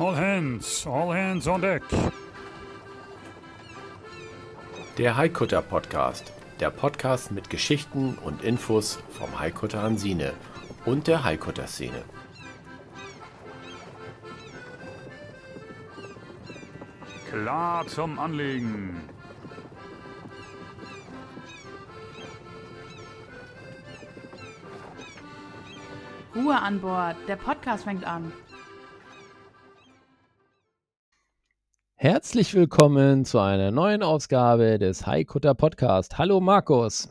All hands, all hands on deck. Der Haikutter Podcast. Der Podcast mit Geschichten und Infos vom Haikutter Hansine und der Haikutter Szene. Klar zum Anlegen. Ruhe an Bord, der Podcast fängt an. Herzlich willkommen zu einer neuen Ausgabe des Haikutter Podcast. Hallo Markus.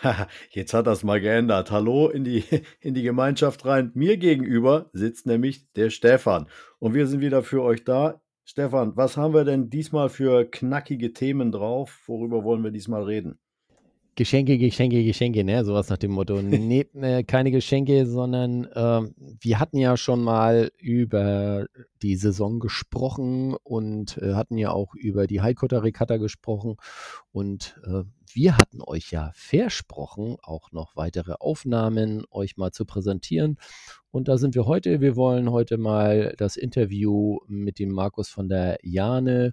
Jetzt hat das mal geändert. Hallo in die, in die Gemeinschaft rein. Mir gegenüber sitzt nämlich der Stefan. Und wir sind wieder für euch da. Stefan, was haben wir denn diesmal für knackige Themen drauf? Worüber wollen wir diesmal reden? Geschenke, Geschenke, Geschenke, ne? Sowas nach dem Motto. Nee, äh, keine Geschenke, sondern äh, wir hatten ja schon mal über die Saison gesprochen und äh, hatten ja auch über die Highcutter Regatta gesprochen. Und äh, wir hatten euch ja versprochen, auch noch weitere Aufnahmen euch mal zu präsentieren. Und da sind wir heute. Wir wollen heute mal das Interview mit dem Markus von der Jane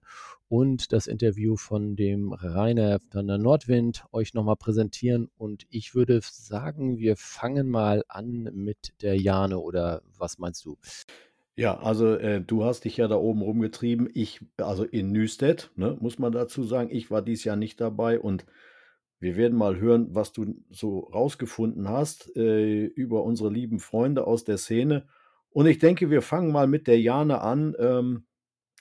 und das Interview von dem Rainer von der Nordwind euch nochmal präsentieren. Und ich würde sagen, wir fangen mal an mit der Jane oder was meinst du? Ja, also äh, du hast dich ja da oben rumgetrieben. Ich, also in Nüstedt, ne, muss man dazu sagen, ich war dies Jahr nicht dabei und wir werden mal hören, was du so rausgefunden hast äh, über unsere lieben Freunde aus der Szene. Und ich denke, wir fangen mal mit der Jane an. Ähm,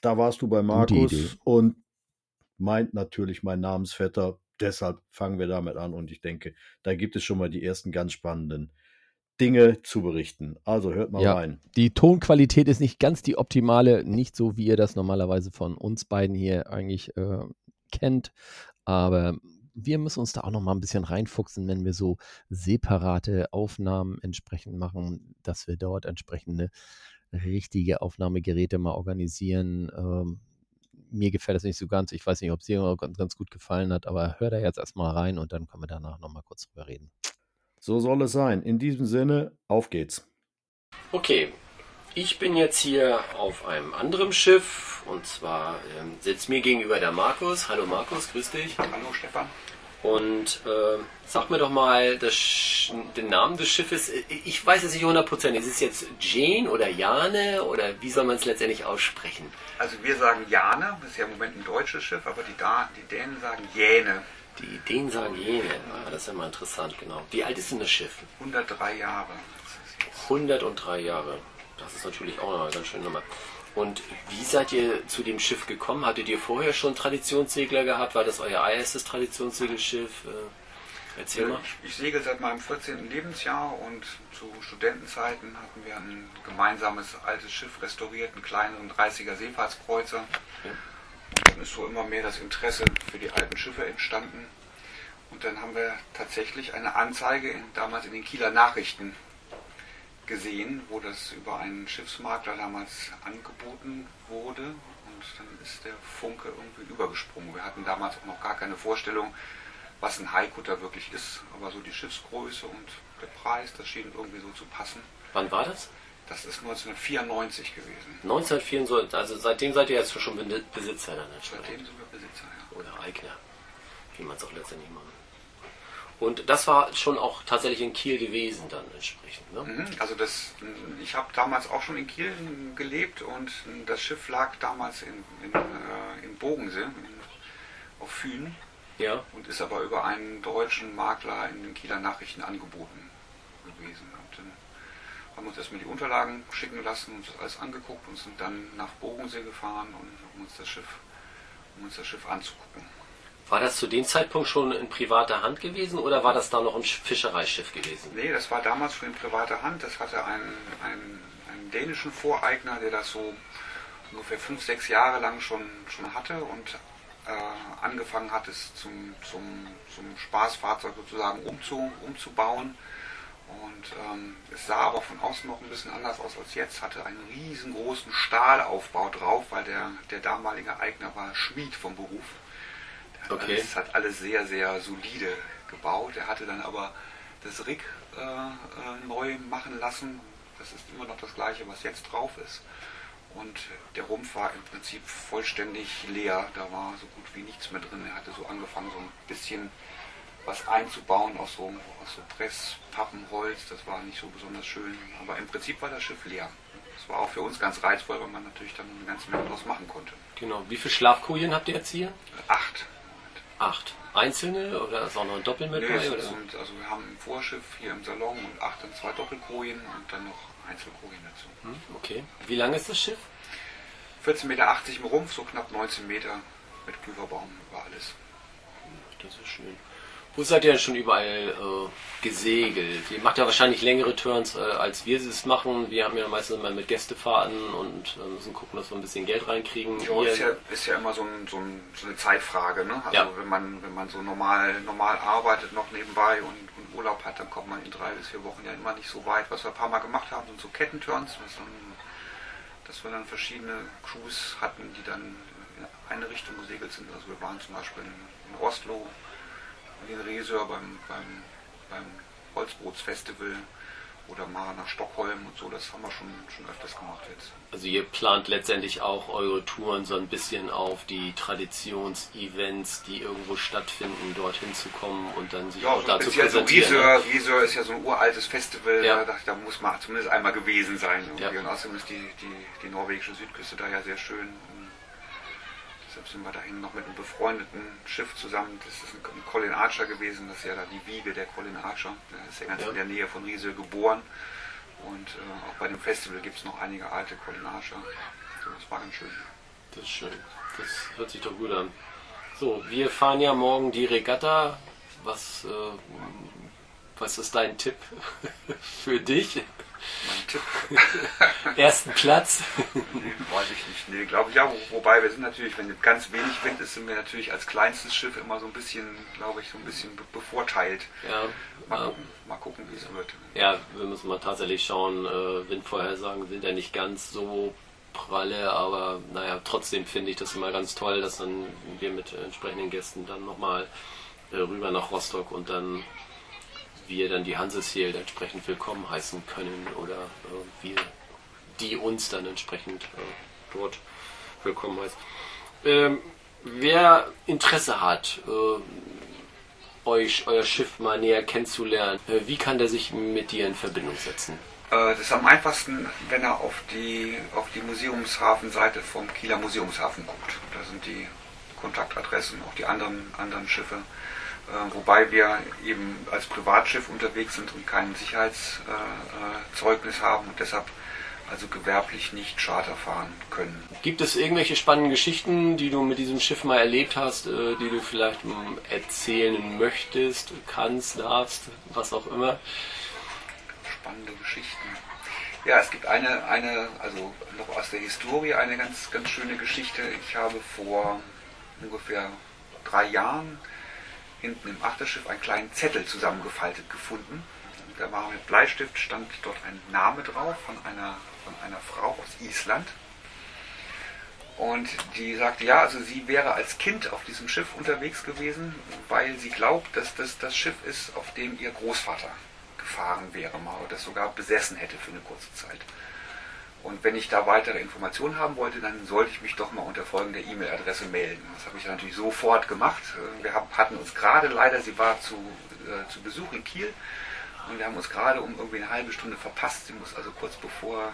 da warst du bei Markus und meint natürlich mein Namensvetter. Deshalb fangen wir damit an und ich denke, da gibt es schon mal die ersten ganz spannenden Dinge zu berichten. Also hört mal ja, rein. Die Tonqualität ist nicht ganz die optimale, nicht so wie ihr das normalerweise von uns beiden hier eigentlich äh, kennt, aber wir müssen uns da auch noch mal ein bisschen reinfuchsen, wenn wir so separate Aufnahmen entsprechend machen, dass wir dort entsprechende richtige Aufnahmegeräte mal organisieren. Ähm, mir gefällt das nicht so ganz. Ich weiß nicht, ob es dir ganz, ganz gut gefallen hat, aber hör da jetzt erstmal rein und dann können wir danach nochmal kurz drüber reden. So soll es sein. In diesem Sinne, auf geht's. Okay, ich bin jetzt hier auf einem anderen Schiff und zwar ähm, sitzt mir gegenüber der Markus. Hallo Markus, grüß dich. Hallo Stefan. Und äh, sag mir doch mal das, den Namen des Schiffes. Ich weiß es nicht hundertprozentig. Ist es jetzt Jane oder Jane oder wie soll man es letztendlich aussprechen? Also wir sagen Jane, das ist ja im Moment ein deutsches Schiff, aber die, da die Dänen sagen Jäne. Die Dänen sagen Jäne. Ah, das ist ja mal interessant, genau. Wie alt ist denn das Schiff? 103 Jahre. 103 Jahre. Das ist natürlich auch noch eine ganz schöne Nummer. Und wie seid ihr zu dem Schiff gekommen? Hattet ihr vorher schon Traditionssegler gehabt? War das euer erstes Traditionssegelschiff? Äh, erzähl mal. Ich, ich segel seit meinem 14. Lebensjahr und zu Studentenzeiten hatten wir ein gemeinsames altes Schiff restauriert, einen kleineren 30er Seefahrtskreuzer. Ja. Ist so immer mehr das Interesse für die alten Schiffe entstanden. Und dann haben wir tatsächlich eine Anzeige damals in den Kieler Nachrichten gesehen, wo das über einen Schiffsmakler damals angeboten wurde und dann ist der Funke irgendwie übergesprungen. Wir hatten damals auch noch gar keine Vorstellung, was ein Haikutter wirklich ist, aber so die Schiffsgröße und der Preis, das schien irgendwie so zu passen. Wann war das? Das ist 1994 gewesen. 1994, also seitdem seid ihr jetzt schon Besitzer dann? Seitdem sind wir Besitzer, ja. Oder Eigner, wie man es auch letztendlich macht. Und das war schon auch tatsächlich in Kiel gewesen dann entsprechend. Ne? Mhm, also das, ich habe damals auch schon in Kiel gelebt und das Schiff lag damals in, in, äh, in Bogensee in, auf Fühn ja. und ist aber über einen deutschen Makler in den Kieler Nachrichten angeboten gewesen. Haben uns erstmal die Unterlagen schicken lassen, uns das alles angeguckt und sind dann nach Bogensee gefahren, um uns das Schiff, um uns das Schiff anzugucken. War das zu dem Zeitpunkt schon in privater Hand gewesen oder war das da noch ein Fischereischiff gewesen? Nee, das war damals schon in privater Hand. Das hatte einen, einen, einen dänischen Voreigner, der das so ungefähr fünf, sechs Jahre lang schon, schon hatte und äh, angefangen hat, es zum, zum, zum Spaßfahrzeug sozusagen umzu, umzubauen. Und ähm, es sah aber von außen noch ein bisschen anders aus als jetzt, hatte einen riesengroßen Stahlaufbau drauf, weil der, der damalige Eigner war Schmied vom Beruf. Okay. Es hat alles sehr, sehr solide gebaut. Er hatte dann aber das Rig äh, äh, neu machen lassen. Das ist immer noch das gleiche, was jetzt drauf ist. und der Rumpf war im Prinzip vollständig leer. Da war so gut wie nichts mehr drin. Er hatte so angefangen, so ein bisschen was einzubauen aus so, aus so Press, Pappenholz. Das war nicht so besonders schön. Aber im Prinzip war das Schiff leer. Das war auch für uns ganz reizvoll, weil man natürlich dann eine ganze Menge draus machen konnte. Genau. Wie viele Schlafkojen habt ihr jetzt hier? Acht. Acht. Einzelne oder ist auch noch ein Doppel mit Nee, bei? es Oder? sind, also wir haben ein Vorschiff hier im Salon und acht und zwei Doppelkojen und dann noch Einzelkojen dazu. Hm, Okay. Wie lang ist das Schiff? 14,80 Meter im Rumpf, so knapp 19 Meter mit Küferbaum war alles. Das ist schön. Wo seid ihr denn schon überall äh, gesegelt? Ihr macht ja wahrscheinlich längere Turns, äh, als wir es machen. Wir haben ja meistens immer mit Gästefahrten und äh, müssen gucken, dass wir ein bisschen Geld reinkriegen. Ja, Ihr- ist ja, ist ja immer so, ein, so, ein, so eine Zeitfrage. Ne? Also Ja. wenn man wenn man so normal normal arbeitet noch nebenbei und, und Urlaub hat, dann kommt man in drei bis vier Wochen ja immer nicht so weit. Was wir ein paar Mal gemacht haben, sind so Kettenturns, dass wir dann verschiedene Crews hatten, die dann in eine Richtung gesegelt sind. Also wir waren zum Beispiel in Oslo, in Resör beim, beim, beim Holzbootsfestival oder mal nach Stockholm und so. Das haben wir schon, schon öfters gemacht jetzt. Also ihr plant letztendlich auch eure Touren so ein bisschen auf die Traditionsevents, die irgendwo stattfinden, dorthin zu kommen und dann sich Ja, auch so dazu präsentieren. ne? Rieseur, Rieseur ist ja so ein uraltes Festival, Ja. da, da muss man zumindest einmal gewesen sein. irgendwie. Ja. Und außerdem ist die, die, die norwegische Südküste da ja sehr schön. Sind wir dahin noch mit einem befreundeten Schiff zusammen. Das ist ein Colin Archer gewesen, das ist ja da die Wiege der Colin Archer. Der ist ja ganz Ja. in der Nähe von Rieseur geboren. Und äh, auch bei dem Festival gibt es noch einige alte Colin Archer. So, das war ganz schön. Das ist schön. Das hört sich doch gut an. So, wir fahren ja morgen die Regatta. Was, äh, was ist dein Tipp für dich? Mein Tipp. Ersten Platz. Nee, weiß ich nicht. Nee, glaube ich. Wo, wobei wir sind natürlich, wenn ganz wenig Wind ist, sind wir natürlich als kleinstes Schiff immer so ein bisschen, glaube ich, so ein bisschen be bevorteilt. Ja, Mal äh, gucken, mal gucken wie es wird. ja, wir müssen mal tatsächlich schauen. Äh, Windvorhersagen sind ja nicht ganz so pralle, aber naja, trotzdem finde ich das immer ganz toll, dass dann wir mit entsprechenden Gästen dann nochmal äh, rüber nach Rostock und dann wir dann die Hanseshield entsprechend willkommen heißen können oder äh, wir die uns dann entsprechend äh, dort willkommen heißen. Ähm, wer Interesse hat, äh, euch euer Schiff mal näher kennenzulernen, äh, wie kann der sich mit dir in Verbindung setzen? Äh, das ist am einfachsten, wenn er auf die, auf die Museumshafenseite vom Kieler Museumshafen guckt. Da sind die Kontaktadressen, auch die anderen, anderen Schiffe. Äh, wobei wir eben als Privatschiff unterwegs sind und kein Sicherheitszeugnis Zeugnis haben und deshalb also gewerblich nicht Charter fahren können. Gibt es irgendwelche spannenden Geschichten, die du mit diesem Schiff mal erlebt hast, äh, die du vielleicht erzählen möchtest, kannst, darfst, was auch immer? spannende Geschichten. Ja, es gibt eine, eine, also noch aus der Historie eine ganz, ganz schöne Geschichte. Ich habe vor ungefähr drei Jahren hinten im Achterschiff einen kleinen Zettel zusammengefaltet gefunden. Da war mit Bleistift, stand dort ein Name drauf von einer, von einer Frau aus Island. Und die sagte, ja, also sie wäre als Kind auf diesem Schiff unterwegs gewesen, weil sie glaubt, dass das das Schiff ist, auf dem ihr Großvater gefahren wäre mal oder das sogar besessen hätte für eine kurze Zeit. Und wenn ich da weitere Informationen haben wollte, dann sollte ich mich doch mal unter folgender E-Mail-Adresse melden. Das habe ich dann natürlich sofort gemacht. Äh, Wir hatten uns gerade leider, sie war zu, äh, zu Besuch in Kiel und wir haben uns gerade um irgendwie eine halbe Stunde verpasst. Sie muss also kurz bevor,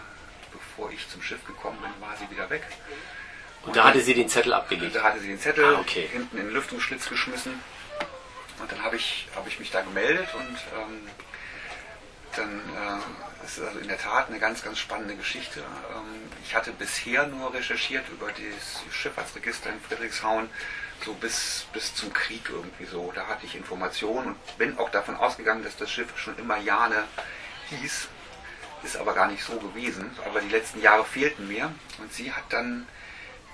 bevor ich zum Schiff gekommen bin, war sie wieder weg. Und da hatte sie den Zettel abgelegt. Da hatte sie den Zettel Ah, okay. hinten in den Lüftungsschlitz geschmissen. Und dann habe ich, habe ich mich da gemeldet und ähm, dann äh, ist also in der Tat eine ganz, ganz spannende Geschichte. Ähm, ich hatte bisher nur recherchiert über das Schifffahrtsregister in Friedrichshain, so bis, bis zum Krieg irgendwie so. Da hatte ich Informationen und bin auch davon ausgegangen, dass das Schiff schon immer Jane hieß. Ist aber gar nicht so gewesen. Aber die letzten Jahre fehlten mir. Und sie hat dann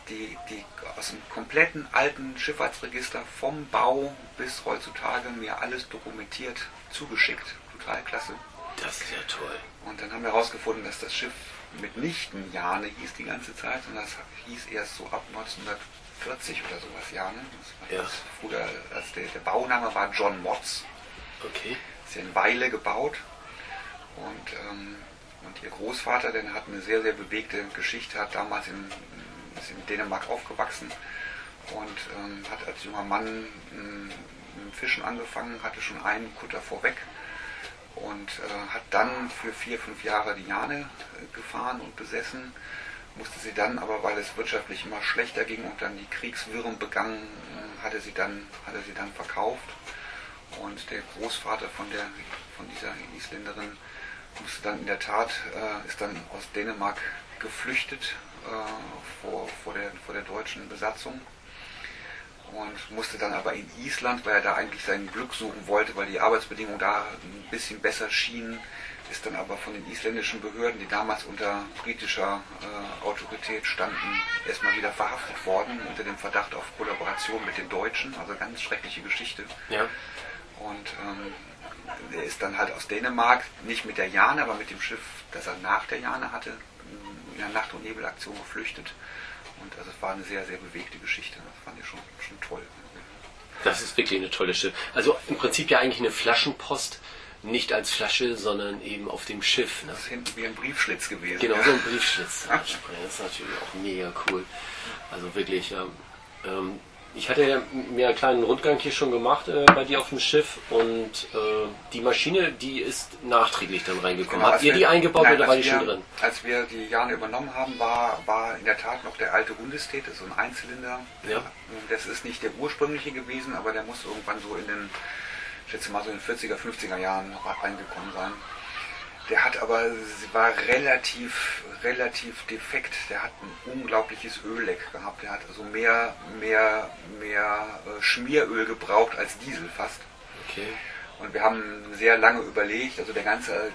die, die aus dem kompletten alten Schifffahrtsregister vom Bau bis heutzutage mir alles dokumentiert zugeschickt. Total klasse. Das ist ja toll. Und dann haben wir herausgefunden, dass das Schiff mitnichten Jane hieß die ganze Zeit, sondern das hieß erst so ab 1940 oder sowas Jane. Ja. früher, also der, der Bauname war John Watts. Okay. Ist ja in Weile gebaut. Und ähm, Und ihr Großvater, der hat eine sehr, sehr bewegte Geschichte, hat damals in, ist in Dänemark aufgewachsen und ähm, hat als junger Mann ähm, mit Fischen angefangen, hatte schon einen Kutter vorweg und äh, hat dann für vier, fünf Jahre die Jane äh, gefahren und besessen, musste sie dann aber, weil es wirtschaftlich immer schlechter ging und dann die Kriegswirren begannen, äh, hatte sie dann, hatte sie dann verkauft. Und der Großvater von, der, von dieser Isländerin musste dann in der Tat, äh, ist dann aus Dänemark geflüchtet äh, vor, vor, der, vor der deutschen Besatzung und musste dann aber in Island, weil er da eigentlich sein Glück suchen wollte, weil die Arbeitsbedingungen da ein bisschen besser schienen, ist dann aber von den isländischen Behörden, die damals unter britischer äh, Autorität standen, erstmal wieder verhaftet worden unter dem Verdacht auf Kollaboration mit den Deutschen, also ganz schreckliche Geschichte. Ja. Und ähm, er ist dann halt aus Dänemark, nicht mit der Jane, aber mit dem Schiff, das er nach der Jane hatte, in einer Nacht- und Nebelaktion geflüchtet. Und also es war eine sehr, sehr bewegte Geschichte. Das fand ich schon, schon toll. Das ist wirklich eine tolle Schiff. Also im Prinzip ja eigentlich eine Flaschenpost, nicht als Flasche, sondern eben auf dem Schiff. Ne? Das ist hinten wie ein Briefschlitz gewesen. Genau, ja. so ein Briefschlitz. Das ist natürlich auch mega cool. Also wirklich. Ähm, ich hatte ja mir einen kleinen Rundgang hier schon gemacht äh, bei dir auf dem Schiff und äh, die Maschine, die ist nachträglich dann reingekommen. Genau, Habt ihr wir- die eingebaut nein, oder war die wir, schon drin? Als wir die Jane übernommen haben, war, war in der Tat noch der alte Hundestate, so ein Einzylinder. Ja. Das ist nicht der ursprüngliche gewesen, aber der muss irgendwann so in den, ich schätze mal so in den 40er, 50er Jahren reingekommen sein. Der hat aber, war relativ, relativ defekt. Der hat ein unglaubliches Ölleck gehabt. Der hat also mehr, mehr, mehr äh, Schmieröl gebraucht als Diesel fast. Okay. Und wir haben sehr lange überlegt, also der ganze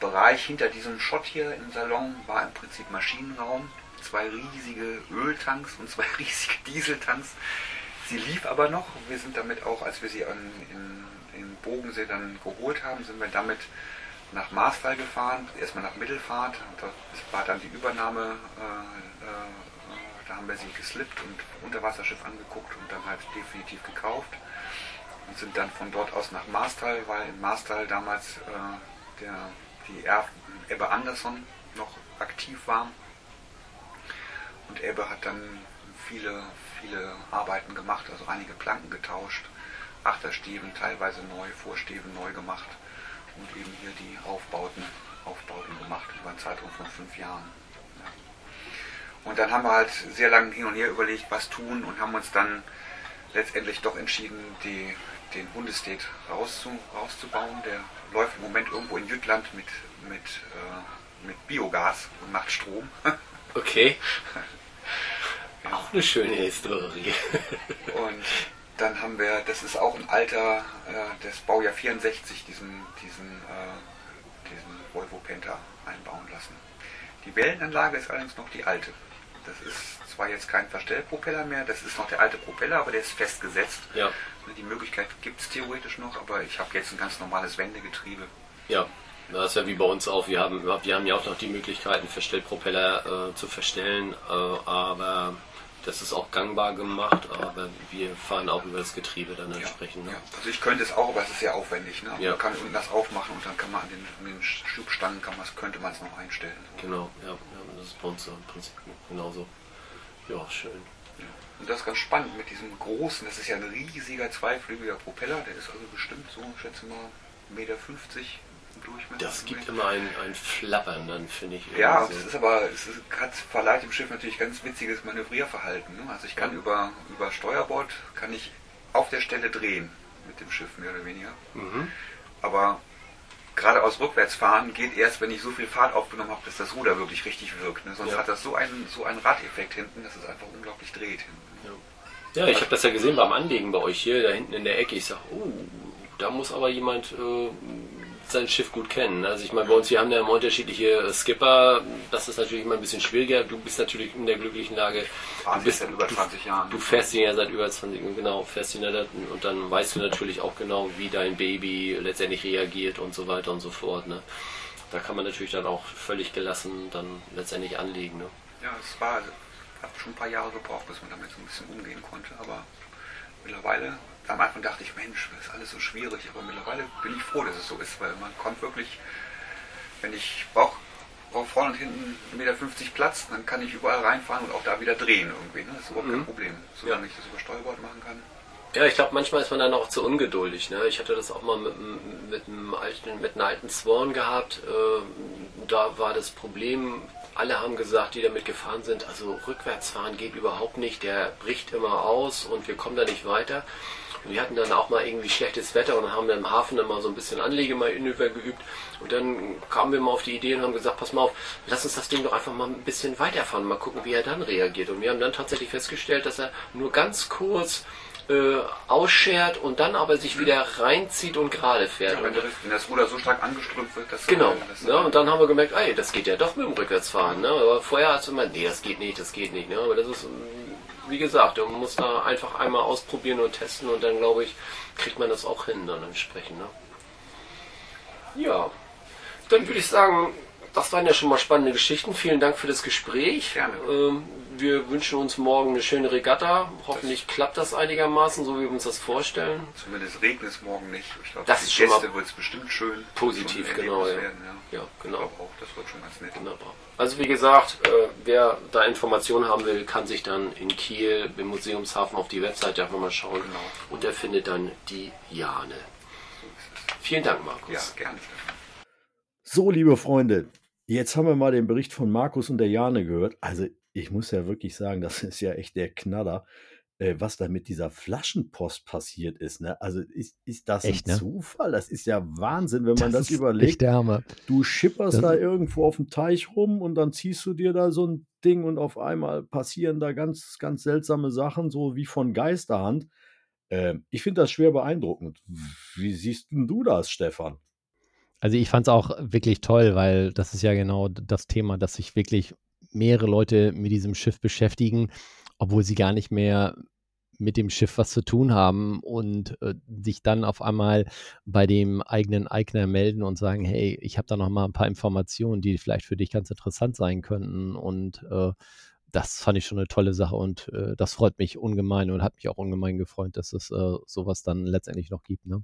Bereich hinter diesem Schott hier im Salon war im Prinzip Maschinenraum. Zwei riesige Öltanks und zwei riesige Dieseltanks. Sie lief aber noch. Wir sind damit auch, als wir sie an, in, in Bogensee dann geholt haben, sind wir damit nach Marstal gefahren, erstmal nach Mittelfahrt. Das war dann die Übernahme. Äh, äh, da haben wir sie geslippt und Unterwasserschiff angeguckt und dann halt definitiv gekauft und sind dann von dort aus nach Marstal, weil in Marstal damals äh, der, die er Ebbe Anderson noch aktiv war. Und Ebbe hat dann viele, viele Arbeiten gemacht, also einige Planken getauscht, Achterstäben teilweise neu, Vorstäben neu gemacht und eben hier die Aufbauten, Aufbauten gemacht über einen Zeitraum von fünf Jahren. Ja. Und dann haben wir halt sehr lange hin und her überlegt, was tun und haben uns dann letztendlich doch entschieden, die, den Hundestate rauszu, rauszubauen. Der läuft im Moment irgendwo in Jütland mit, mit, äh, mit Biogas und macht Strom. Okay. Auch eine schöne Historie. Und dann haben wir, das ist auch ein alter, äh, das Baujahr 64, diesen, diesen, äh, diesen Volvo Penta einbauen lassen. Die Wellenanlage ist allerdings noch die alte. Das ist zwar jetzt kein Verstellpropeller mehr, das ist noch der alte Propeller, aber der ist festgesetzt. Ja, Die Möglichkeit gibt es theoretisch noch, aber ich habe jetzt ein ganz normales Wendegetriebe. ja. Das ist ja wie bei uns auch. Wir haben, wir haben ja auch noch die Möglichkeiten, Verstellpropeller äh, zu verstellen, äh, aber das ist auch gangbar gemacht, aber wir fahren auch über das Getriebe dann entsprechend. Ne? Ja. Also ich könnte es auch, aber es ist sehr aufwendig. Ne? Ja. Man kann unten das aufmachen und dann kann man an den, an den Schubstangen kann man's, könnte man es noch einstellen. Genau, ja, ja, das ist bei uns so im Prinzip genauso. Ja, schön. Und das ist ganz spannend mit diesem großen, das ist ja ein riesiger zweiflügeliger Propeller, der ist also bestimmt so, ich schätze mal, 1,50 Meter Durchmesser. Das gibt immer ein, ein Flappern dann, finde ich. Ja, irgendwie es so. ist aber, es ist, hat, verleiht dem Schiff natürlich ganz witziges Manövrierverhalten. Ne? Also ich kann über, über Steuerbord, kann ich auf der Stelle drehen mit dem Schiff, mehr oder weniger. Mhm. Aber geradeaus rückwärts fahren geht erst, wenn ich so viel Fahrt aufgenommen habe, dass das Ruder wirklich richtig wirkt. Ne? Sonst Ja. hat das so einen, so einen Radeffekt hinten, dass es einfach unglaublich dreht. Ja, ich habe das ja gesehen beim Anlegen bei euch hier, da hinten in der Ecke. Ich sage, oh, da muss aber jemand äh, sein Schiff gut kennen. Also ich meine, bei uns, wir haben ja immer unterschiedliche Skipper. Das ist natürlich immer ein bisschen schwieriger. Du bist natürlich in der glücklichen Lage. Du bist seit über 20 Jahren. Du fährst ihn ja seit über 20 Jahren, genau, fährst ihn ja da, und dann weißt du natürlich auch genau, wie dein Baby letztendlich reagiert und so weiter und so fort. Ne? Da kann man natürlich dann auch völlig gelassen dann letztendlich anlegen. Ne? Ja, es war, hat schon ein paar Jahre gebraucht, bis man damit so ein bisschen umgehen konnte. Aber mittlerweile, am Anfang dachte ich, Mensch, das ist alles so schwierig. Aber mittlerweile bin ich froh, dass es so ist, weil man kommt wirklich, wenn ich brauche brauche vorne und hinten 1,50 Meter Platz, dann kann ich überall reinfahren und auch da wieder drehen irgendwie. Ne? Das ist überhaupt Mhm. kein Problem, solange ich das über Steuerbord machen kann. Ja, ich glaube, manchmal ist man dann auch zu ungeduldig. Ne? Ich hatte das auch mal mit, einem- mit, einem alten, mit einer alten Swan gehabt. Äh, da war das Problem, alle haben gesagt, die damit gefahren sind, also rückwärts fahren geht überhaupt nicht, der bricht immer aus und wir kommen da nicht weiter. Und wir hatten dann auch mal irgendwie schlechtes Wetter und haben dann im Hafen immer so ein bisschen Anlegemanöver geübt. Und dann kamen wir mal auf die Idee und haben gesagt, pass mal auf, lass uns das Ding doch einfach mal ein bisschen weiterfahren, mal gucken, wie er dann reagiert. Und wir haben dann tatsächlich festgestellt, dass er nur ganz kurz äh, ausschert und dann aber sich wieder reinzieht und gerade fährt. Ja, wenn, das, wenn das Ruder so stark angeströmt wird, dass genau. das, Ne? Und dann haben wir gemerkt, ey, das geht ja doch mit dem Rückwärtsfahren. Ne? Aber vorher du immer, nee, das geht nicht, das geht nicht. Ne? Aber das ist, wie gesagt, man muss da einfach einmal ausprobieren und testen und dann, glaube ich, kriegt man das auch hin dann entsprechend. Ne? Ja, dann würde ich sagen, das waren ja schon mal spannende Geschichten. Vielen Dank für das Gespräch. Gerne. Ähm, wir wünschen uns morgen eine schöne Regatta. Hoffentlich klappt das einigermaßen, so wie wir uns das vorstellen. Zumindest regnet es morgen nicht. Ich glaube, Das für ist die schon mal Gäste wird es bestimmt schön. positiv, genau, ja. Werden, ja. Ja, Ich genau. glaube auch, das wird schon ganz nett. Wunderbar. Also wie gesagt, äh, wer da Informationen haben will, kann sich dann in Kiel im Museumshafen auf die Webseite einfach mal schauen Genau. und er findet dann die Jane. Vielen Dank, Markus. Ja, gerne. So, liebe Freunde, jetzt haben wir mal den Bericht von Markus und der Jane gehört. Also, ich muss ja wirklich sagen, das ist ja echt der Knaller, äh, was da mit dieser Flaschenpost passiert ist. Ne? Also, ist, ist das Echt, ein ne? Zufall? Das ist ja Wahnsinn, wenn man das, ist überlegt. Du schipperst Das- da irgendwo auf dem Teich rum und dann ziehst du dir da so ein Ding und auf einmal passieren da ganz, ganz seltsame Sachen, so wie von Geisterhand. Ähm, ich finde das schwer beeindruckend. Wie siehst denn du das, Stefan? Also ich fand es auch wirklich toll, weil das ist ja genau das Thema, dass sich wirklich mehrere Leute mit diesem Schiff beschäftigen, obwohl sie gar nicht mehr mit dem Schiff was zu tun haben und äh, sich dann auf einmal bei dem eigenen Eigner melden und sagen, hey, ich habe da noch mal ein paar Informationen, die vielleicht für dich ganz interessant sein könnten und äh, das fand ich schon eine tolle Sache und äh, das freut mich ungemein und hat mich auch ungemein gefreut, dass es äh, sowas dann letztendlich noch gibt. Ne?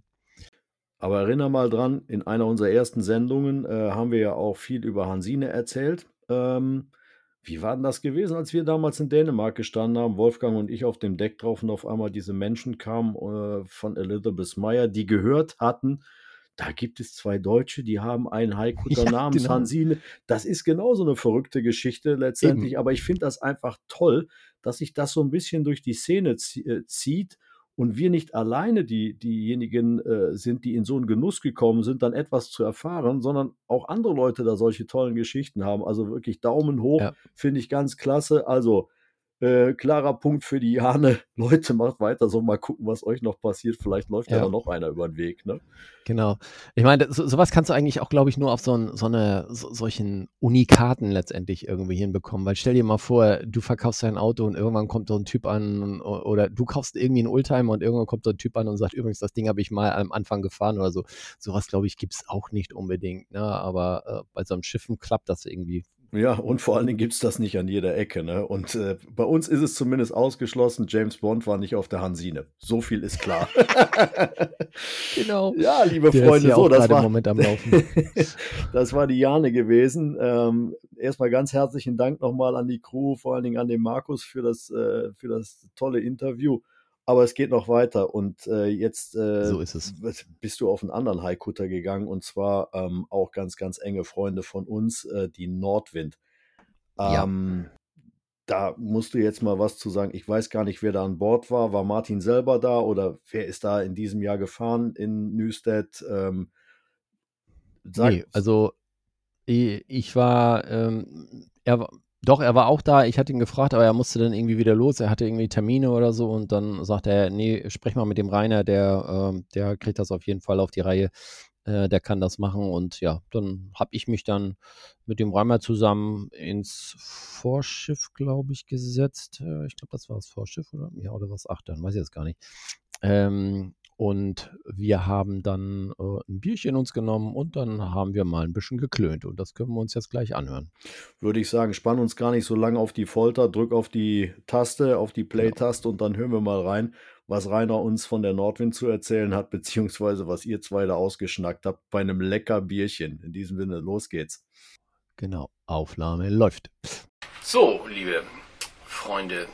Aber erinnere mal dran, in einer unserer ersten Sendungen äh, haben wir ja auch viel über Hansine erzählt. Ähm, wie war denn das gewesen, als wir damals in Dänemark gestanden haben, Wolfgang und ich auf dem Deck drauf und auf einmal diese Menschen kamen äh, von Elizabeth Meyer, die gehört hatten, da gibt es zwei Deutsche, die haben einen Haikutter Ja, namens genau. Hansine. Das ist genauso eine verrückte Geschichte letztendlich, aber ich finde das einfach toll, dass sich das so ein bisschen durch die Szene äh, zieht und wir nicht alleine die, diejenigen äh, sind, die in so einen Genuss gekommen sind, dann etwas zu erfahren, sondern auch andere Leute da solche tollen Geschichten haben. Also wirklich Daumen hoch, Ja. finde ich ganz klasse. Also äh, klarer Punkt für die Jane. Leute, macht weiter so, mal gucken, was euch noch passiert. Vielleicht läuft ja, Ja. noch einer über den Weg. Ne? Genau. Ich meine, so, sowas kannst du eigentlich auch, glaube ich, nur auf so, ein, so eine so, solchen Unikaten letztendlich irgendwie hinbekommen. Weil stell dir mal vor, du verkaufst dein Auto und irgendwann kommt so ein Typ an oder du kaufst irgendwie einen Oldtimer und irgendwann kommt so ein Typ an und sagt, übrigens, das Ding habe ich mal am Anfang gefahren oder so. Sowas, glaube ich, gibt es auch nicht unbedingt. Ne? Aber äh, bei so einem Schiffen klappt das irgendwie. Ja, und vor allen Dingen gibt es das nicht an jeder Ecke. Ne? Und äh, bei uns ist es zumindest ausgeschlossen, James Bond war nicht auf der Hansine. So viel ist klar. Genau. ja, liebe Der Freunde, so, das war, Moment am Laufen. das war die Jane gewesen. Ähm, erstmal ganz herzlichen Dank nochmal an die Crew, vor allen Dingen an den Markus für das, äh, für das tolle Interview. Aber es geht noch weiter und äh, jetzt äh, So bist du auf einen anderen Haikutter gegangen und zwar ähm, auch ganz, ganz enge Freunde von uns, äh, die Nordwind. Ja. Ähm, da musst du jetzt mal was zu sagen. Ich weiß gar nicht, wer da an Bord war. War Martin selber da oder wer ist da in diesem Jahr gefahren in Nüstedt? Ähm, Nee, also ich war, ähm, er war, doch, er war auch da. Ich hatte ihn gefragt, aber er musste dann irgendwie wieder los. Er hatte irgendwie Termine oder so und dann sagte er, nee, sprech mal mit dem Rainer, der, ähm, der kriegt das auf jeden Fall auf die Reihe. Äh, der kann das machen und ja, dann habe ich mich dann mit dem Rainer zusammen ins Vorschiff, glaube ich, gesetzt. Äh, ich glaube, das war das Vorschiff oder ja, oder was Achtern, weiß ich jetzt gar nicht. Ähm, und wir haben dann äh, ein Bierchen uns genommen und dann haben wir mal ein bisschen geklönt. Und das können wir uns jetzt gleich anhören. würde ich sagen, spann uns gar nicht so lange auf die Folter, drück auf die Taste, auf die Play-Taste und dann hören wir mal rein, was Rainer uns von der Nordwind zu erzählen hat, beziehungsweise was ihr zwei da ausgeschnackt habt bei einem lecker Bierchen. In diesem Sinne, los geht's. Genau. Aufnahme läuft. So, liebe Freunde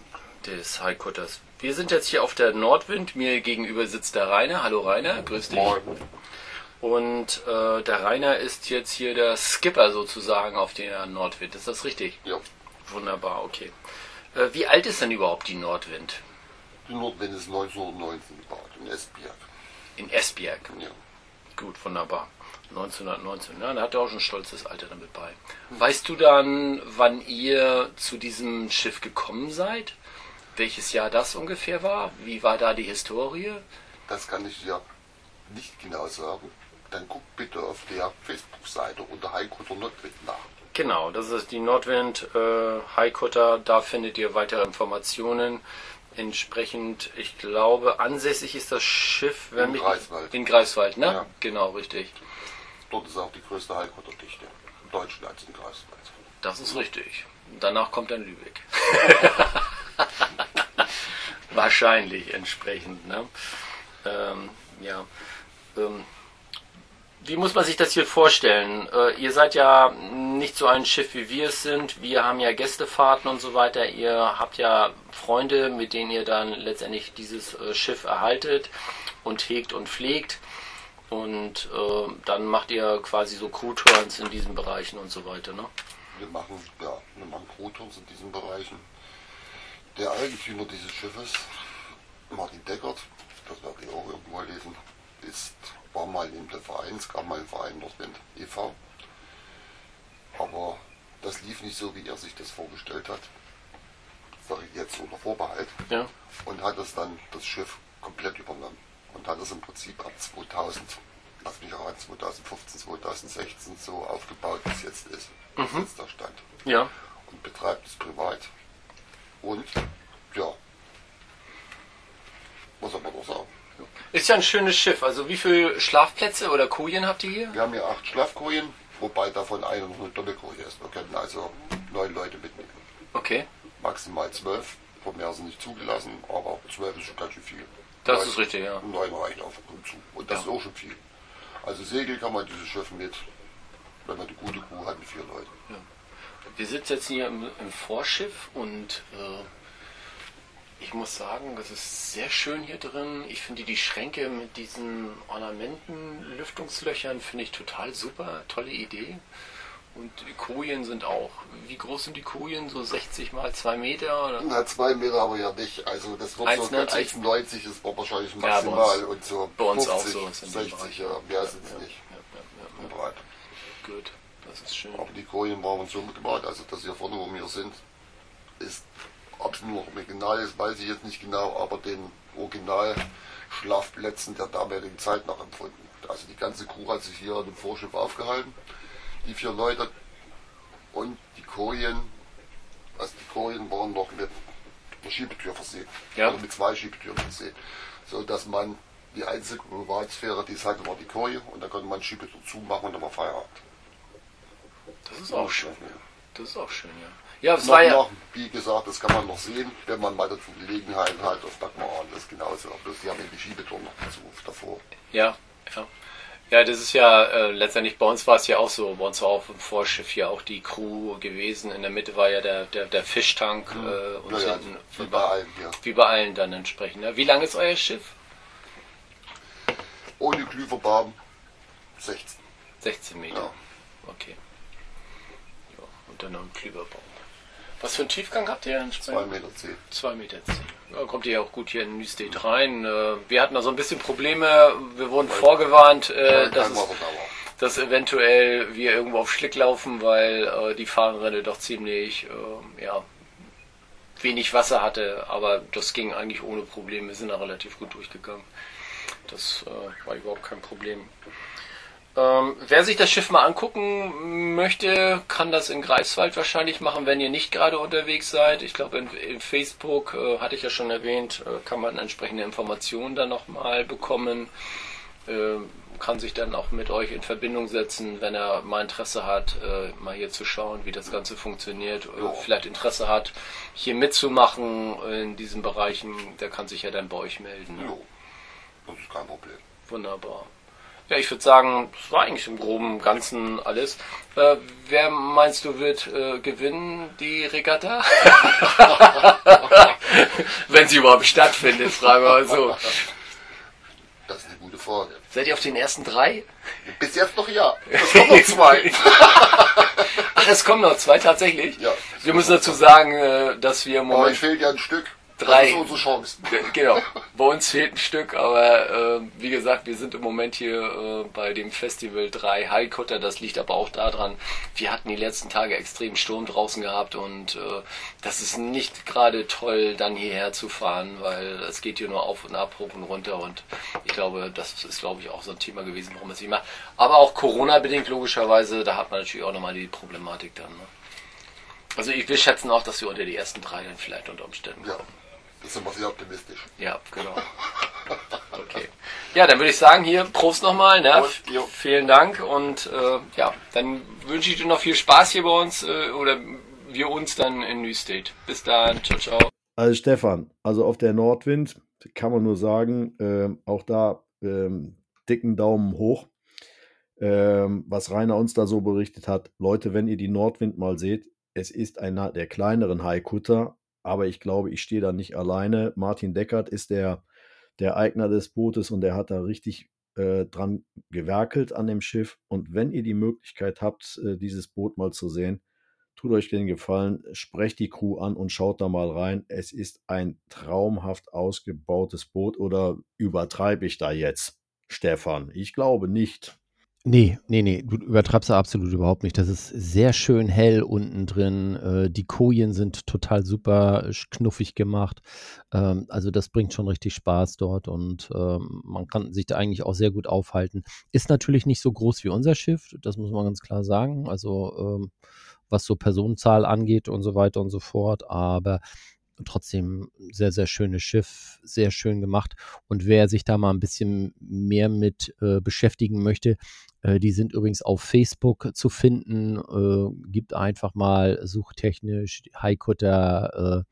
des Highcutters, wir sind jetzt hier auf der Nordwind. Mir gegenüber sitzt der Rainer. Hallo Rainer, grüß dich. Moin. Und äh, der Rainer ist jetzt hier der Skipper sozusagen auf der Nordwind. Ist das richtig? Ja, Wunderbar, okay. Äh, wie alt ist denn überhaupt die Nordwind? die Nordwind ist 1919 gebaut in Esbjerg. In Esbjerg. Ja. Gut, wunderbar. 1919, ja, da hat er auch schon ein stolzes Alter damit bei. Weißt du dann, wann ihr zu diesem Schiff gekommen seid? Welches Jahr das ungefähr war? Wie war da die Historie? Das kann ich dir nicht genau sagen. Dann guck bitte auf der Facebook-Seite unter Heiko der Nordwind nach. Genau, das ist die Nordwind äh, Highcutter. Da findet ihr weitere Informationen. Entsprechend, ich glaube, ansässig ist das Schiff wenn In mich- Greifswald. In Greifswald, ne? Ja. Genau, richtig. Dort ist auch die größte Heilkutterdichte Deutschlands in Greifswald. Das ist richtig. Danach kommt dann Lübeck. Wahrscheinlich entsprechend. Ne? Ähm, ja. Ähm, wie muss man sich das hier vorstellen? Äh, ihr seid ja nicht so ein Schiff, wie wir es sind. Wir haben ja Gästefahrten und so weiter. Ihr habt ja Freunde, mit denen ihr dann letztendlich dieses äh, Schiff erhaltet und hegt und pflegt. Und äh, dann macht ihr quasi so Crew-Turns in diesen Bereichen und so weiter. Ne? Wir machen, ja, machen Crewtours in diesen Bereichen. Der Eigentümer dieses Schiffes, Martin Deckert, das werdet ihr auch irgendwo lesen, ist, war mal in dem Verein, es gab mal einen Verein Nordwind e.V. Aber das lief nicht so, wie er sich das vorgestellt hat. Sage ich jetzt unter Vorbehalt. Ja. Und hat das dann, das Schiff, komplett übernommen. Und hat es im Prinzip ab 2000, lass mich erraten, 2015, 2016 so aufgebaut, wie es jetzt ist. Das ist jetzt der Stand. Ja. Und betreibt es privat. Und, ja, was soll man noch sagen? Ist ja ein schönes Schiff. Also wie viele Schlafplätze oder Kojen habt ihr hier? Wir haben hier acht Schlafkojen, wobei davon eine noch eine Doppelkoje ist. Wir können also neun Leute mitnehmen. Okay. Maximal zwölf, von mehr sind nicht zugelassen, aber zwölf ist schon ganz schön viel. Das Neun- ist richtig, ja. Neun reichen auf und zu. Und das Ja. ist auch schon viel. Also Segel kann man dieses Schiff mit, wenn man eine gute Crew hat, mit vier Leuten. Wir sitzen jetzt hier im, im Vorschiff und äh, ich muss sagen, es ist sehr schön hier drin. Ich finde die Schränke mit diesen Ornamenten, Lüftungslöchern, finde ich total super. Tolle Idee. Und die Kojen sind auch, wie groß sind die Kojen? So 60 mal 2 Meter? Oder? Na, zwei Meter aber ja nicht. Also das wird so 1,90. 96 ist wahrscheinlich Ja, maximal uns- und so bei uns 50, auch so, ist in dem 60, Bereich. ja, mehr sind es Ja, nicht. Ja, ja, ja, ja. Gut, das ist schön. Aber die Kojen waren so gebaut, also das hier vorne, wo wir sind, ist, nur original ist, weiß ich jetzt nicht genau, aber den Original-Schlafplätzen der damaligen Zeit nachempfunden. Also die ganze Crew hat sich hier in dem Vorschiff aufgehalten, die vier Leute und die Kojen, also die Kojen waren noch mit einer Schiebetür versehen, Ja. also mit zwei Schiebetüren versehen, so dass man die einzige Privatsphäre, die es hatte, war die Koje und da konnte man Schiebetür zumachen und dann war Feierabend. Das ist auch schön. Das ist auch schön, ja. Ja, es war ja. noch, wie gesagt, das kann man noch sehen, wenn man mal dazu Gelegenheit hat. Auf Dagmar das ist genauso. Bloß die haben die Schiebetür noch dazu davor. Ja, ja. Ja, das ist ja äh, letztendlich bei uns war es ja auch so. Bei uns war auch im Vorschiff hier auch die Crew gewesen. In der Mitte war ja der, der, der Fischtank äh, und Ja, ja, hinten wie bei allen hier. wie bei allen dann entsprechend. Ne? Wie lang ist euer Schiff? Ohne Glühverbaum 16. 16 Meter. Ja. Okay. Ja, und dann noch ein Klüberbaum. Was für einen Tiefgang habt ihr 2 entsprechend? Meter 10. 2 Meter zehn. Ja, kommt ihr ja auch gut hier in Nüstedt rein. Äh, Wir hatten da so ein bisschen Probleme. Wir wurden vorgewarnt, äh, dass, es, dass eventuell wir irgendwo auf Schlick laufen, weil äh, die Fahrrinne doch ziemlich äh, ja, wenig Wasser hatte. Aber das ging eigentlich ohne Probleme. Wir sind da relativ gut durchgegangen. Das war überhaupt kein Problem. Ähm, wer sich das Schiff mal angucken möchte, kann das in Greifswald wahrscheinlich machen, wenn ihr nicht gerade unterwegs seid. Ich glaube, in, in Facebook, äh, hatte ich ja schon erwähnt, äh, kann man entsprechende Informationen dann nochmal bekommen. Äh, kann sich dann auch mit euch in Verbindung setzen, wenn er mal Interesse hat, äh, mal hier zu schauen, wie das Ganze funktioniert. Äh, Ja. vielleicht Interesse hat, hier mitzumachen in diesen Bereichen, der kann sich ja dann bei euch melden. Ne? Jo, das ist kein Problem. Wunderbar. Ja, ich würde sagen, das war eigentlich im groben Ganzen alles. Äh, wer meinst du wird äh, gewinnen, die Regatta? Wenn sie überhaupt stattfindet, fragen wir mal so. Das ist eine gute Frage. Seid ihr auf den ersten drei? Bis jetzt noch ja. Es kommen noch zwei. Ach, es kommen noch zwei tatsächlich. Ja. Wir müssen dazu sagen, äh, dass wir im Aber Moment euch fehlt ja ein Stück. Drei. Das ist unsere Chance. Ge- Genau. Bei uns fehlt ein Stück, aber äh, wie gesagt, wir sind im Moment hier äh, bei dem Festival 3 Highcutter. Das liegt aber auch daran, wir hatten die letzten Tage extrem Sturm draußen gehabt und äh, das ist nicht gerade toll, dann hierher zu fahren, weil es geht hier nur auf und ab, hoch und runter und ich glaube, das ist, glaube ich, auch so ein Thema gewesen, warum es nicht macht. Aber auch Corona-bedingt logischerweise, da hat man natürlich auch nochmal die Problematik dann. Ne? Also ich, wir schätzen auch, dass wir unter die ersten drei dann vielleicht unter Umständen Ja. kommen. Das sind wir sehr optimistisch. Ja, genau. Okay. Ja, dann würde ich sagen, hier, Prost nochmal, ne? Vielen Dank und äh, ja, dann wünsche ich dir noch viel Spaß hier bei uns äh, oder wir uns dann in New State. Bis dann, ciao, ciao. Also Stefan, also auf der Nordwind kann man nur sagen, ähm, auch da ähm, dicken Daumen hoch. Ähm, was Rainer uns da so berichtet hat, Leute, wenn ihr die Nordwind mal seht, es ist einer der kleineren Haikutter, aber ich glaube, ich stehe da nicht alleine. Martin Deckert ist der, der Eigner des Bootes und der hat da richtig äh, dran gewerkelt an dem Schiff. Und wenn ihr die Möglichkeit habt, äh, dieses Boot mal zu sehen, tut euch den Gefallen, sprecht die Crew an und schaut da mal rein. Es ist ein traumhaft ausgebautes Boot oder übertreibe ich da jetzt, Stefan? Ich glaube nicht. Nee, nee, nee, du übertreibst absolut überhaupt nicht. Das ist sehr schön hell unten drin. Äh, die Kojen sind total super sch- knuffig gemacht. Ähm, also das bringt schon richtig Spaß dort und ähm, man kann sich da eigentlich auch sehr gut aufhalten. Ist natürlich nicht so groß wie unser Schiff, das muss man ganz klar sagen. Also ähm, was so Personenzahl angeht und so weiter und so fort, aber trotzdem sehr, sehr schönes Schiff, sehr schön gemacht. Und wer sich da mal ein bisschen mehr mit äh, beschäftigen möchte, äh, die sind übrigens auf Facebook zu finden. Äh, gibt einfach mal suchtechnisch Highcutter äh,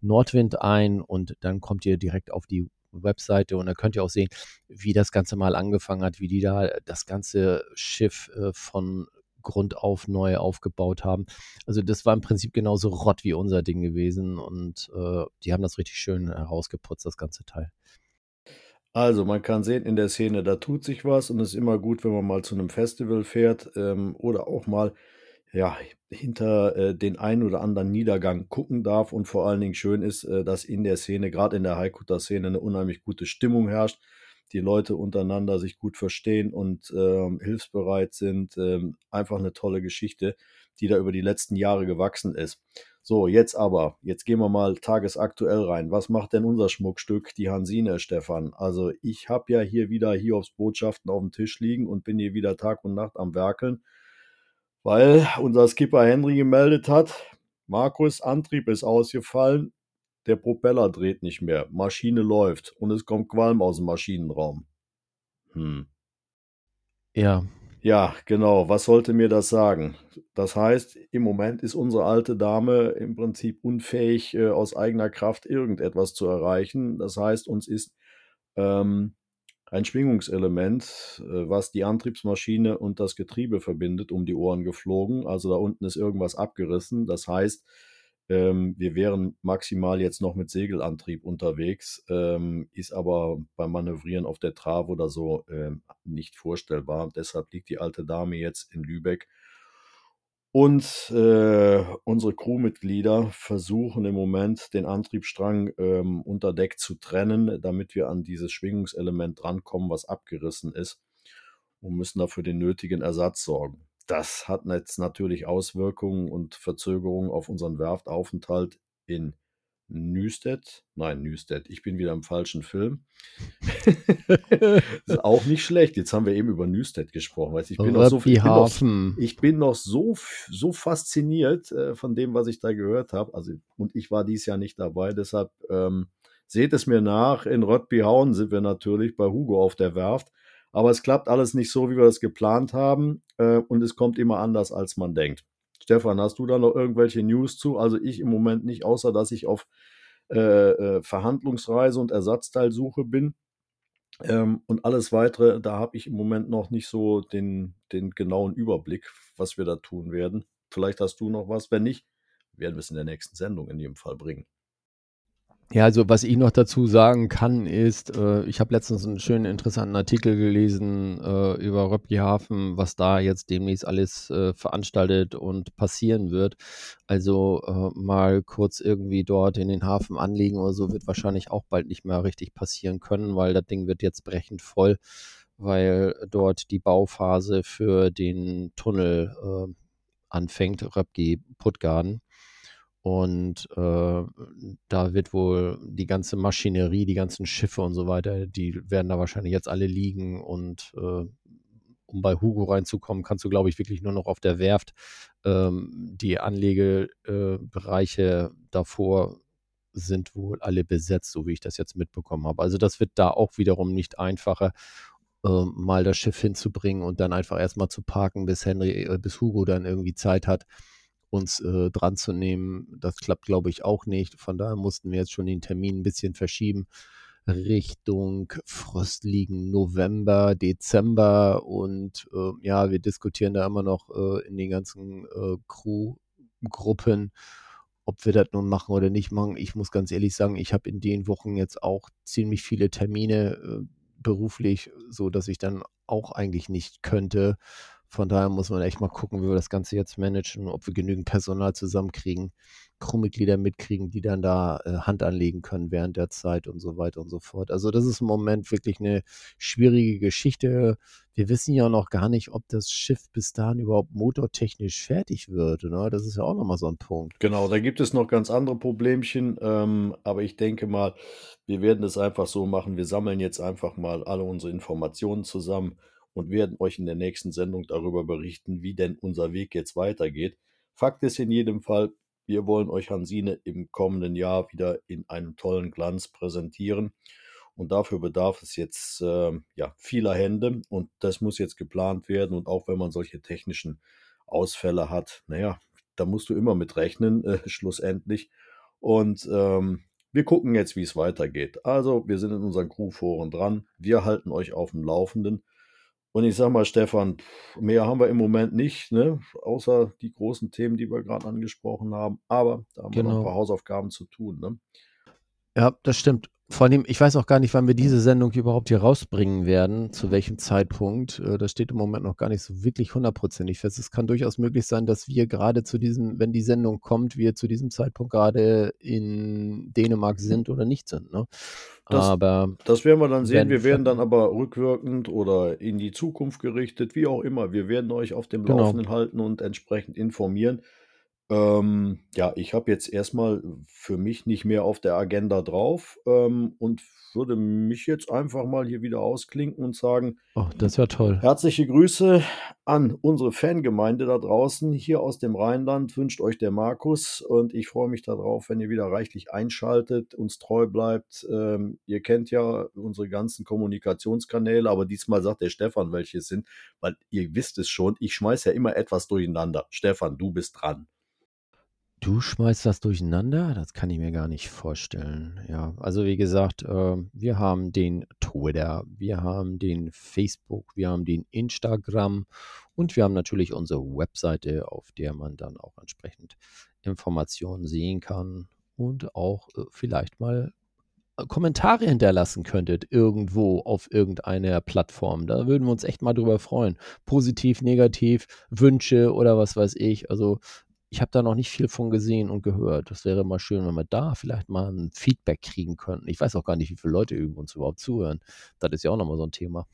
Nordwind ein und dann kommt ihr direkt auf die Webseite und da könnt ihr auch sehen, wie das Ganze mal angefangen hat, wie die da das ganze Schiff äh, von Grund auf neu aufgebaut haben. Also das war im Prinzip genauso rott wie unser Ding gewesen und äh, die haben das richtig schön herausgeputzt, das ganze Teil. Also man kann sehen in der Szene, da tut sich was und es ist immer gut, wenn man mal zu einem Festival fährt ähm, oder auch mal ja, hinter äh, den einen oder anderen Niedergang gucken darf und vor allen Dingen schön ist, äh, dass in der Szene, gerade in der Haikuta-Szene, eine unheimlich gute Stimmung herrscht, die Leute untereinander sich gut verstehen und ähm, hilfsbereit sind. Ähm, einfach eine tolle Geschichte, die da über die letzten Jahre gewachsen ist. So, jetzt aber, jetzt gehen wir mal tagesaktuell rein. Was macht denn unser Schmuckstück, die Hansine, Stefan? Also ich habe ja hier wieder Hiobs Botschaften auf dem Tisch liegen und bin hier wieder Tag und Nacht am Werkeln, weil unser Skipper Henry gemeldet hat, Markus, Antrieb ist ausgefallen, der Propeller dreht nicht mehr, Maschine läuft und es kommt Qualm aus dem Maschinenraum. Hm. Ja, Ja, genau. Was sollte mir das sagen? Das heißt, im Moment ist unsere alte Dame im Prinzip unfähig, äh, aus eigener Kraft irgendetwas zu erreichen. Das heißt, uns ist ähm, ein Schwingungselement, äh, was die Antriebsmaschine und das Getriebe verbindet, um die Ohren geflogen. Also da unten ist irgendwas abgerissen. Das heißt, ähm, wir wären maximal jetzt noch mit Segelantrieb unterwegs, ähm, ist aber beim Manövrieren auf der Trave oder so ähm, nicht vorstellbar. Deshalb liegt die alte Dame jetzt in Lübeck. Und äh, unsere Crewmitglieder versuchen im Moment den Antriebsstrang ähm, unter Deck zu trennen, damit wir an dieses Schwingungselement drankommen, was abgerissen ist, und müssen dafür den nötigen Ersatz sorgen. Das hat jetzt natürlich Auswirkungen und Verzögerungen auf unseren Werftaufenthalt in Nüstedt. Nein, Nüstedt. Ich bin wieder im falschen Film. ist auch nicht schlecht. Jetzt haben wir eben über Nüstedt gesprochen. Weißt, ich bin noch so, ich bin noch, ich bin noch so, so fasziniert äh, von dem, was ich da gehört habe. Also, und ich war dieses Jahr nicht dabei. Deshalb ähm, seht es mir nach. In Röttbihauen sind wir natürlich bei Hugo auf der Werft. Aber es klappt alles nicht so, wie wir das geplant haben. Äh, und es kommt immer anders, als man denkt. Stefan, hast du da noch irgendwelche News zu? Also ich im Moment nicht, außer dass ich auf äh, äh, Verhandlungsreise und Ersatzteilsuche bin. Ähm, und alles weitere, da habe ich im Moment noch nicht so den, den genauen Überblick, was wir da tun werden. Vielleicht hast du noch was. Wenn nicht, werden wir es in der nächsten Sendung in jedem Fall bringen. Ja, also was ich noch dazu sagen kann, ist, äh, ich habe letztens einen schönen, interessanten Artikel gelesen äh, über Röpkehafen, was da jetzt demnächst alles äh, veranstaltet und passieren wird. Also äh, mal kurz irgendwie dort in den Hafen anlegen oder so wird wahrscheinlich auch bald nicht mehr richtig passieren können, weil das Ding wird jetzt brechend voll, weil dort die Bauphase für den Tunnel äh, anfängt, Röpke Puttgarden. Und äh, da wird wohl die ganze Maschinerie, die ganzen Schiffe und so weiter, die werden da wahrscheinlich jetzt alle liegen. Und äh, um bei Hugo reinzukommen, kannst du, glaube ich, wirklich nur noch auf der Werft. Ähm, die Anlegebereiche davor sind wohl alle besetzt, so wie ich das jetzt mitbekommen habe. Also das wird da auch wiederum nicht einfacher, äh, mal das Schiff hinzubringen und dann einfach erstmal zu parken, bis Henry, äh, bis Hugo dann irgendwie Zeit hat uns äh, dran zu nehmen. Das klappt, glaube ich, auch nicht. Von daher mussten wir jetzt schon den Termin ein bisschen verschieben. Richtung Frostliegen November, Dezember und äh, ja, wir diskutieren da immer noch äh, in den ganzen äh, Crew-Gruppen, ob wir das nun machen oder nicht machen. Ich muss ganz ehrlich sagen, ich habe in den Wochen jetzt auch ziemlich viele Termine äh, beruflich, so dass ich dann auch eigentlich nicht könnte. Von daher muss man echt mal gucken, wie wir das Ganze jetzt managen, ob wir genügend Personal zusammenkriegen, Crewmitglieder mitkriegen, die dann da äh, Hand anlegen können während der Zeit und so weiter und so fort. Also das ist im Moment wirklich eine schwierige Geschichte. Wir wissen ja noch gar nicht, ob das Schiff bis dahin überhaupt motortechnisch fertig wird. Ne? Das ist ja auch nochmal so ein Punkt. Genau, da gibt es noch ganz andere Problemchen, ähm, aber ich denke mal, wir werden es einfach so machen. Wir sammeln jetzt einfach mal alle unsere Informationen zusammen und werden euch in der nächsten Sendung darüber berichten, wie denn unser Weg jetzt weitergeht. Fakt ist in jedem Fall, wir wollen euch Hansine im kommenden Jahr wieder in einem tollen Glanz präsentieren. Und dafür bedarf es jetzt äh, ja, vieler Hände und das muss jetzt geplant werden. Und auch wenn man solche technischen Ausfälle hat, naja, da musst du immer mit rechnen, äh, schlussendlich. Und ähm, wir gucken jetzt, wie es weitergeht. Also, wir sind in unseren Crewforen dran. Wir halten euch auf dem Laufenden. Und ich sag mal, Stefan, mehr haben wir im Moment nicht, ne? außer die großen Themen, die wir gerade angesprochen haben. Aber da haben genau. wir noch ein genau. paar Hausaufgaben zu tun. Ne? Ja, das stimmt. Vor allem, ich weiß auch gar nicht, wann wir diese Sendung überhaupt hier rausbringen werden, zu welchem Zeitpunkt. Äh, das steht im Moment noch gar nicht so wirklich hundertprozentig fest. Es kann durchaus möglich sein, dass wir gerade zu diesem, wenn die Sendung kommt, wir zu diesem Zeitpunkt gerade in Dänemark sind oder nicht sind. Ne? Das, aber das werden wir dann sehen. Wir werden dann aber rückwirkend oder in die Zukunft gerichtet, wie auch immer. Wir werden euch auf dem genau. Laufenden halten und entsprechend informieren. Ähm, ja, ich habe jetzt erstmal für mich nicht mehr auf der Agenda drauf ähm, und würde mich jetzt einfach mal hier wieder ausklinken und sagen, Oh, das wäre toll. herzliche Grüße an unsere Fangemeinde da draußen. Hier aus dem Rheinland wünscht euch der Markus und ich freue mich darauf, wenn ihr wieder reichlich einschaltet, uns treu bleibt. Ähm, ihr kennt ja unsere ganzen Kommunikationskanäle, aber diesmal sagt der Stefan, welche es sind, weil ihr wisst es schon, ich schmeiße ja immer etwas durcheinander. Stefan, du bist dran. Du schmeißt das durcheinander? Das kann ich mir gar nicht vorstellen. Ja, also wie gesagt, äh, wir haben den Twitter, wir haben den Facebook, wir haben den Instagram und wir haben natürlich unsere Webseite, auf der man dann auch entsprechend Informationen sehen kann und auch äh, vielleicht mal äh, Kommentare hinterlassen könntet irgendwo auf irgendeiner Plattform. Da würden wir uns echt mal drüber freuen. Positiv, negativ, Wünsche oder was weiß ich. Also ich habe da noch nicht viel von gesehen und gehört. Das wäre mal schön, wenn wir da vielleicht mal ein Feedback kriegen könnten. Ich weiß auch gar nicht, wie viele Leute uns überhaupt zuhören. Das ist ja auch nochmal so ein Thema.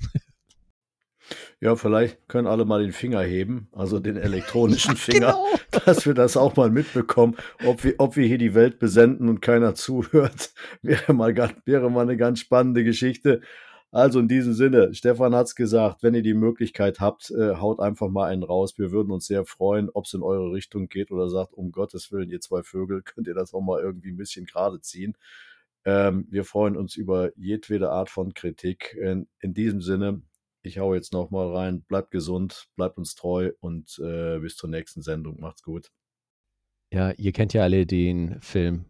Ja, vielleicht können alle mal den Finger heben, also den elektronischen ja, Finger, genau. dass wir das auch mal mitbekommen, ob wir, ob wir hier die Welt besenden und keiner zuhört. Wäre mal, wäre mal eine ganz spannende Geschichte. Also in diesem Sinne, Stefan hat es gesagt, wenn ihr die Möglichkeit habt, äh, haut einfach mal einen raus. Wir würden uns sehr freuen, ob es in eure Richtung geht oder sagt, um Gottes Willen, ihr zwei Vögel, könnt ihr das auch mal irgendwie ein bisschen gerade ziehen. Ähm, wir freuen uns über jedwede Art von Kritik. In, in diesem Sinne, ich hau jetzt nochmal rein. Bleibt gesund, bleibt uns treu und äh, bis zur nächsten Sendung. Macht's gut. Ja, ihr kennt ja alle den Film.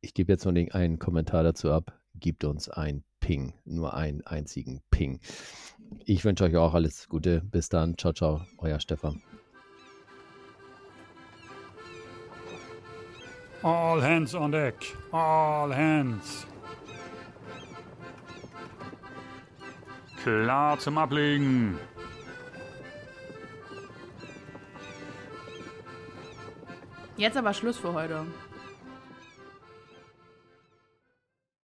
Ich gebe jetzt nur einen Kommentar dazu ab. Gibt uns ein Ping, nur einen einzigen Ping. Ich wünsche euch auch alles Gute. Bis dann. Ciao, ciao. Euer Stefan. All hands on deck. All hands. Klar zum Ablegen. Jetzt aber Schluss für heute.